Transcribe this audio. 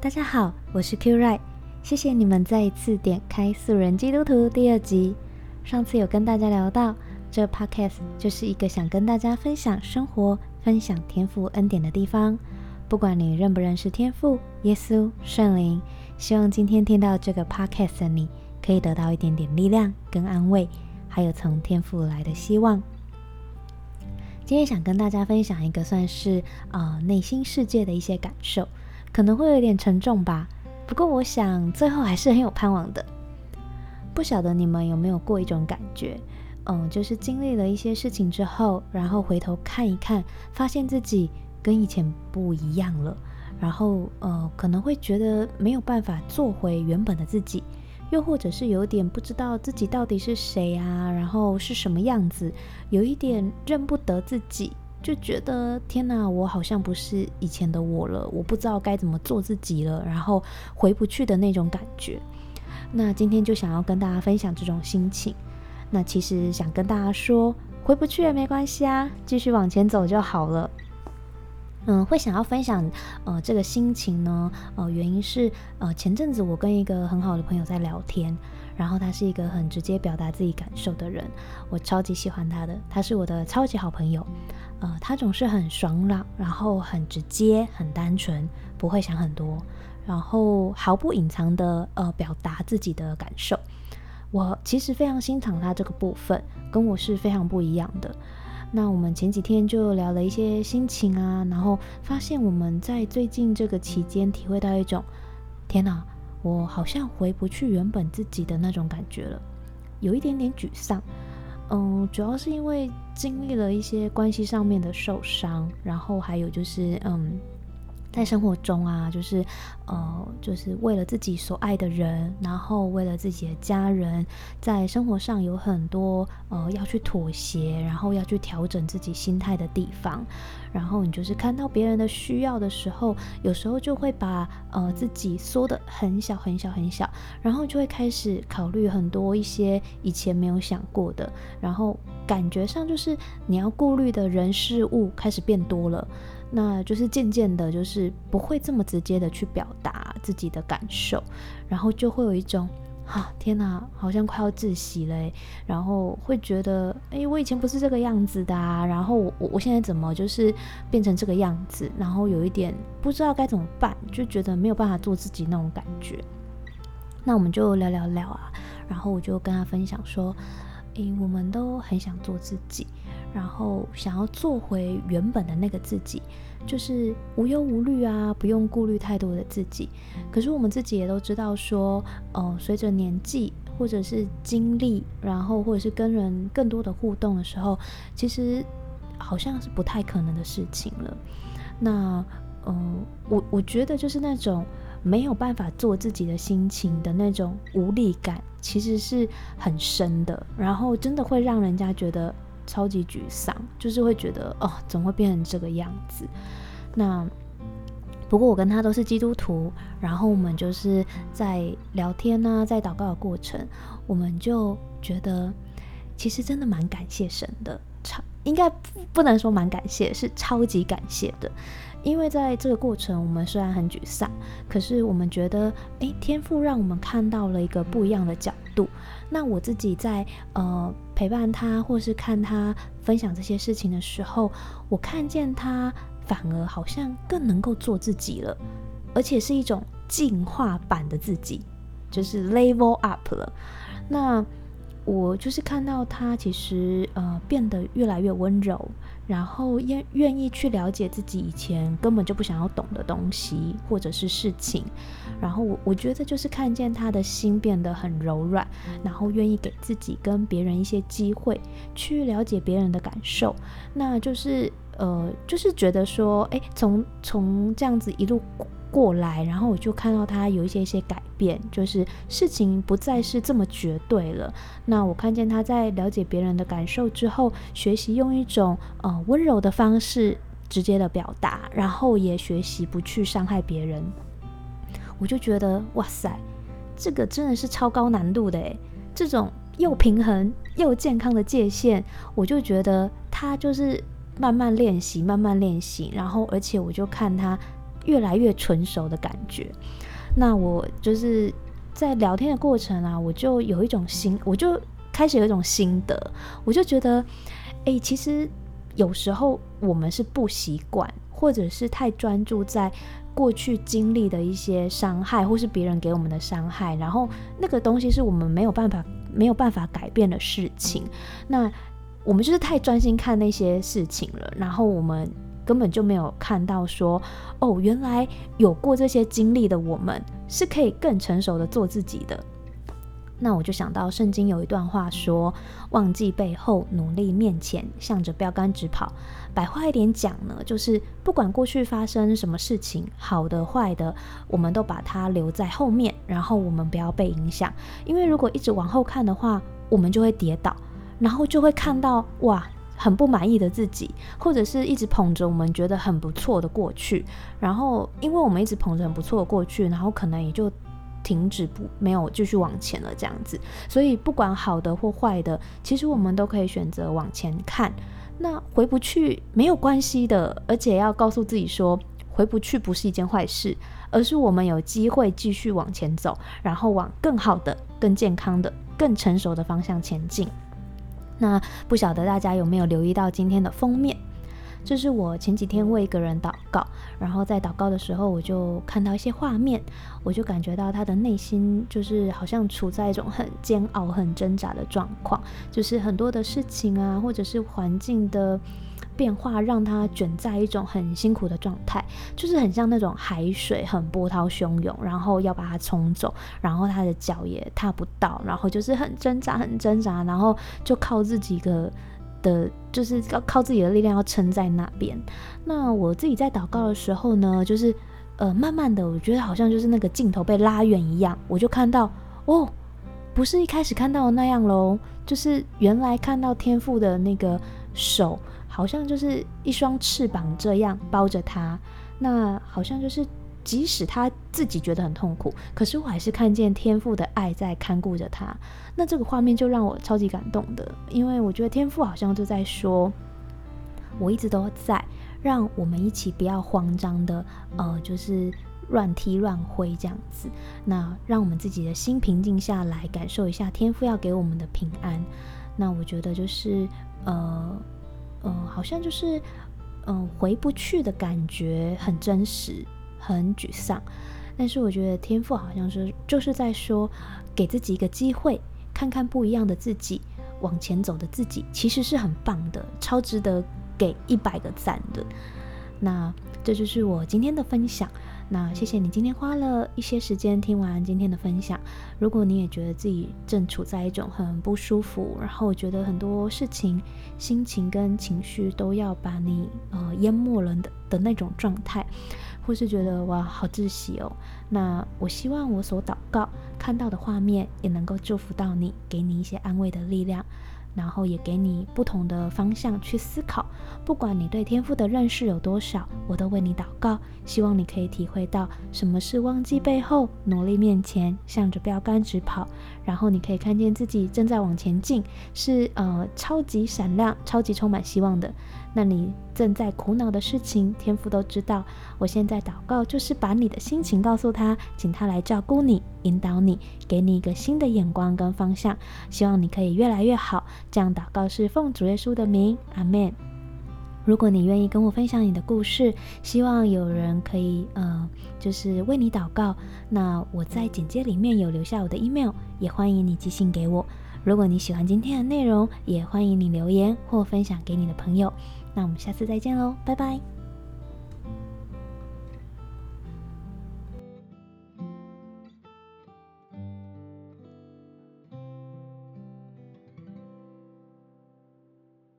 大家好，我是 Q Ray，谢谢你们再一次点开《素人基督徒》第二集。上次有跟大家聊到，这 Podcast 就是一个想跟大家分享生活、分享天赋恩典的地方。不管你认不认识天赋、耶稣、圣灵，希望今天听到这个 Podcast 的你，可以得到一点点力量跟安慰，还有从天赋来的希望。今天想跟大家分享一个算是、呃、内心世界的一些感受。可能会有点沉重吧，不过我想最后还是很有盼望的。不晓得你们有没有过一种感觉，嗯，就是经历了一些事情之后，然后回头看一看，发现自己跟以前不一样了，然后呃，可能会觉得没有办法做回原本的自己，又或者是有点不知道自己到底是谁啊，然后是什么样子，有一点认不得自己。就觉得天哪，我好像不是以前的我了，我不知道该怎么做自己了，然后回不去的那种感觉。那今天就想要跟大家分享这种心情。那其实想跟大家说，回不去也没关系啊，继续往前走就好了。嗯，会想要分享呃这个心情呢，呃原因是呃前阵子我跟一个很好的朋友在聊天。然后他是一个很直接表达自己感受的人，我超级喜欢他的，他是我的超级好朋友。呃，他总是很爽朗，然后很直接，很单纯，不会想很多，然后毫不隐藏的呃表达自己的感受。我其实非常欣赏他这个部分，跟我是非常不一样的。那我们前几天就聊了一些心情啊，然后发现我们在最近这个期间体会到一种，天哪！我好像回不去原本自己的那种感觉了，有一点点沮丧。嗯，主要是因为经历了一些关系上面的受伤，然后还有就是嗯。在生活中啊，就是呃，就是为了自己所爱的人，然后为了自己的家人，在生活上有很多呃要去妥协，然后要去调整自己心态的地方。然后你就是看到别人的需要的时候，有时候就会把呃自己缩得很小很小很小，然后就会开始考虑很多一些以前没有想过的，然后感觉上就是你要顾虑的人事物开始变多了。那就是渐渐的，就是不会这么直接的去表达自己的感受，然后就会有一种啊，天哪，好像快要窒息了，然后会觉得，哎，我以前不是这个样子的啊，然后我我现在怎么就是变成这个样子，然后有一点不知道该怎么办，就觉得没有办法做自己那种感觉。那我们就聊聊聊啊，然后我就跟他分享说，哎，我们都很想做自己。然后想要做回原本的那个自己，就是无忧无虑啊，不用顾虑太多的自己。可是我们自己也都知道说，呃，随着年纪或者是经历，然后或者是跟人更多的互动的时候，其实好像是不太可能的事情了。那，嗯、我我觉得就是那种没有办法做自己的心情的那种无力感，其实是很深的，然后真的会让人家觉得。超级沮丧，就是会觉得哦，怎么会变成这个样子？那不过我跟他都是基督徒，然后我们就是在聊天呢、在祷告的过程，我们就觉得其实真的蛮感谢神的，应该不能说蛮感谢，是超级感谢的。因为在这个过程，我们虽然很沮丧，可是我们觉得，诶，天赋让我们看到了一个不一样的角度。那我自己在呃陪伴他，或是看他分享这些事情的时候，我看见他反而好像更能够做自己了，而且是一种进化版的自己，就是 level up 了。那我就是看到他其实呃变得越来越温柔，然后愿愿意去了解自己以前根本就不想要懂的东西或者是事情，然后我我觉得就是看见他的心变得很柔软，然后愿意给自己跟别人一些机会去了解别人的感受，那就是呃就是觉得说诶，从从这样子一路。过来，然后我就看到他有一些一些改变，就是事情不再是这么绝对了。那我看见他在了解别人的感受之后，学习用一种呃温柔的方式直接的表达，然后也学习不去伤害别人。我就觉得哇塞，这个真的是超高难度的诶，这种又平衡又健康的界限，我就觉得他就是慢慢练习，慢慢练习，然后而且我就看他。越来越成熟的感觉。那我就是在聊天的过程啊，我就有一种心，我就开始有一种心得，我就觉得，哎、其实有时候我们是不习惯，或者是太专注在过去经历的一些伤害，或是别人给我们的伤害，然后那个东西是我们没有办法没有办法改变的事情。那我们就是太专心看那些事情了，然后我们。根本就没有看到说，哦，原来有过这些经历的我们是可以更成熟的做自己的。那我就想到圣经有一段话说：“忘记背后，努力面前，向着标杆直跑。”白话一点讲呢，就是不管过去发生什么事情，好的坏的，我们都把它留在后面，然后我们不要被影响。因为如果一直往后看的话，我们就会跌倒，然后就会看到哇。很不满意的自己，或者是一直捧着我们觉得很不错的过去，然后因为我们一直捧着很不错的过去，然后可能也就停止不没有继续往前了这样子。所以不管好的或坏的，其实我们都可以选择往前看。那回不去没有关系的，而且要告诉自己说，回不去不是一件坏事，而是我们有机会继续往前走，然后往更好的、更健康的、更成熟的方向前进。那不晓得大家有没有留意到今天的封面？这是我前几天为一个人祷告，然后在祷告的时候，我就看到一些画面，我就感觉到他的内心就是好像处在一种很煎熬、很挣扎的状况，就是很多的事情啊，或者是环境的。变化让他卷在一种很辛苦的状态，就是很像那种海水很波涛汹涌，然后要把它冲走，然后他的脚也踏不到，然后就是很挣扎，很挣扎，然后就靠自己的的，就是要靠自己的力量要撑在那边。那我自己在祷告的时候呢，就是呃，慢慢的，我觉得好像就是那个镜头被拉远一样，我就看到哦，不是一开始看到的那样喽，就是原来看到天父的那个手。好像就是一双翅膀这样包着他，那好像就是即使他自己觉得很痛苦，可是我还是看见天父的爱在看顾着他。那这个画面就让我超级感动的，因为我觉得天父好像就在说，我一直都在，让我们一起不要慌张的，呃，就是乱踢乱挥这样子。那让我们自己的心平静下来，感受一下天父要给我们的平安。那我觉得就是呃。嗯、好像就是，嗯、回不去的感觉很真实，很沮丧。但是我觉得天赋好像是就是在说，给自己一个机会，看看不一样的自己，往前走的自己，其实是很棒的，超值得给一百个赞的。那这就是我今天的分享。那谢谢你今天花了一些时间听完今天的分享。如果你也觉得自己正处在一种很不舒服，然后觉得很多事情、心情跟情绪都要把你呃淹没了的的那种状态，或是觉得哇好窒息哦，那我希望我所祷告看到的画面也能够祝福到你，给你一些安慰的力量。然后也给你不同的方向去思考，不管你对天赋的认识有多少，我都为你祷告，希望你可以体会到什么是忘记背后，努力面前，向着标杆直跑。然后你可以看见自己正在往前进，是呃超级闪亮、超级充满希望的。那你正在苦恼的事情，天父都知道。我现在祷告，就是把你的心情告诉他，请他来照顾你、引导你，给你一个新的眼光跟方向。希望你可以越来越好。这样祷告是奉主耶稣的名，阿门。如果你愿意跟我分享你的故事，希望有人可以呃，就是为你祷告。那我在简介里面有留下我的 email，也欢迎你寄信给我。如果你喜欢今天的内容，也欢迎你留言或分享给你的朋友。那我们下次再见喽，拜拜。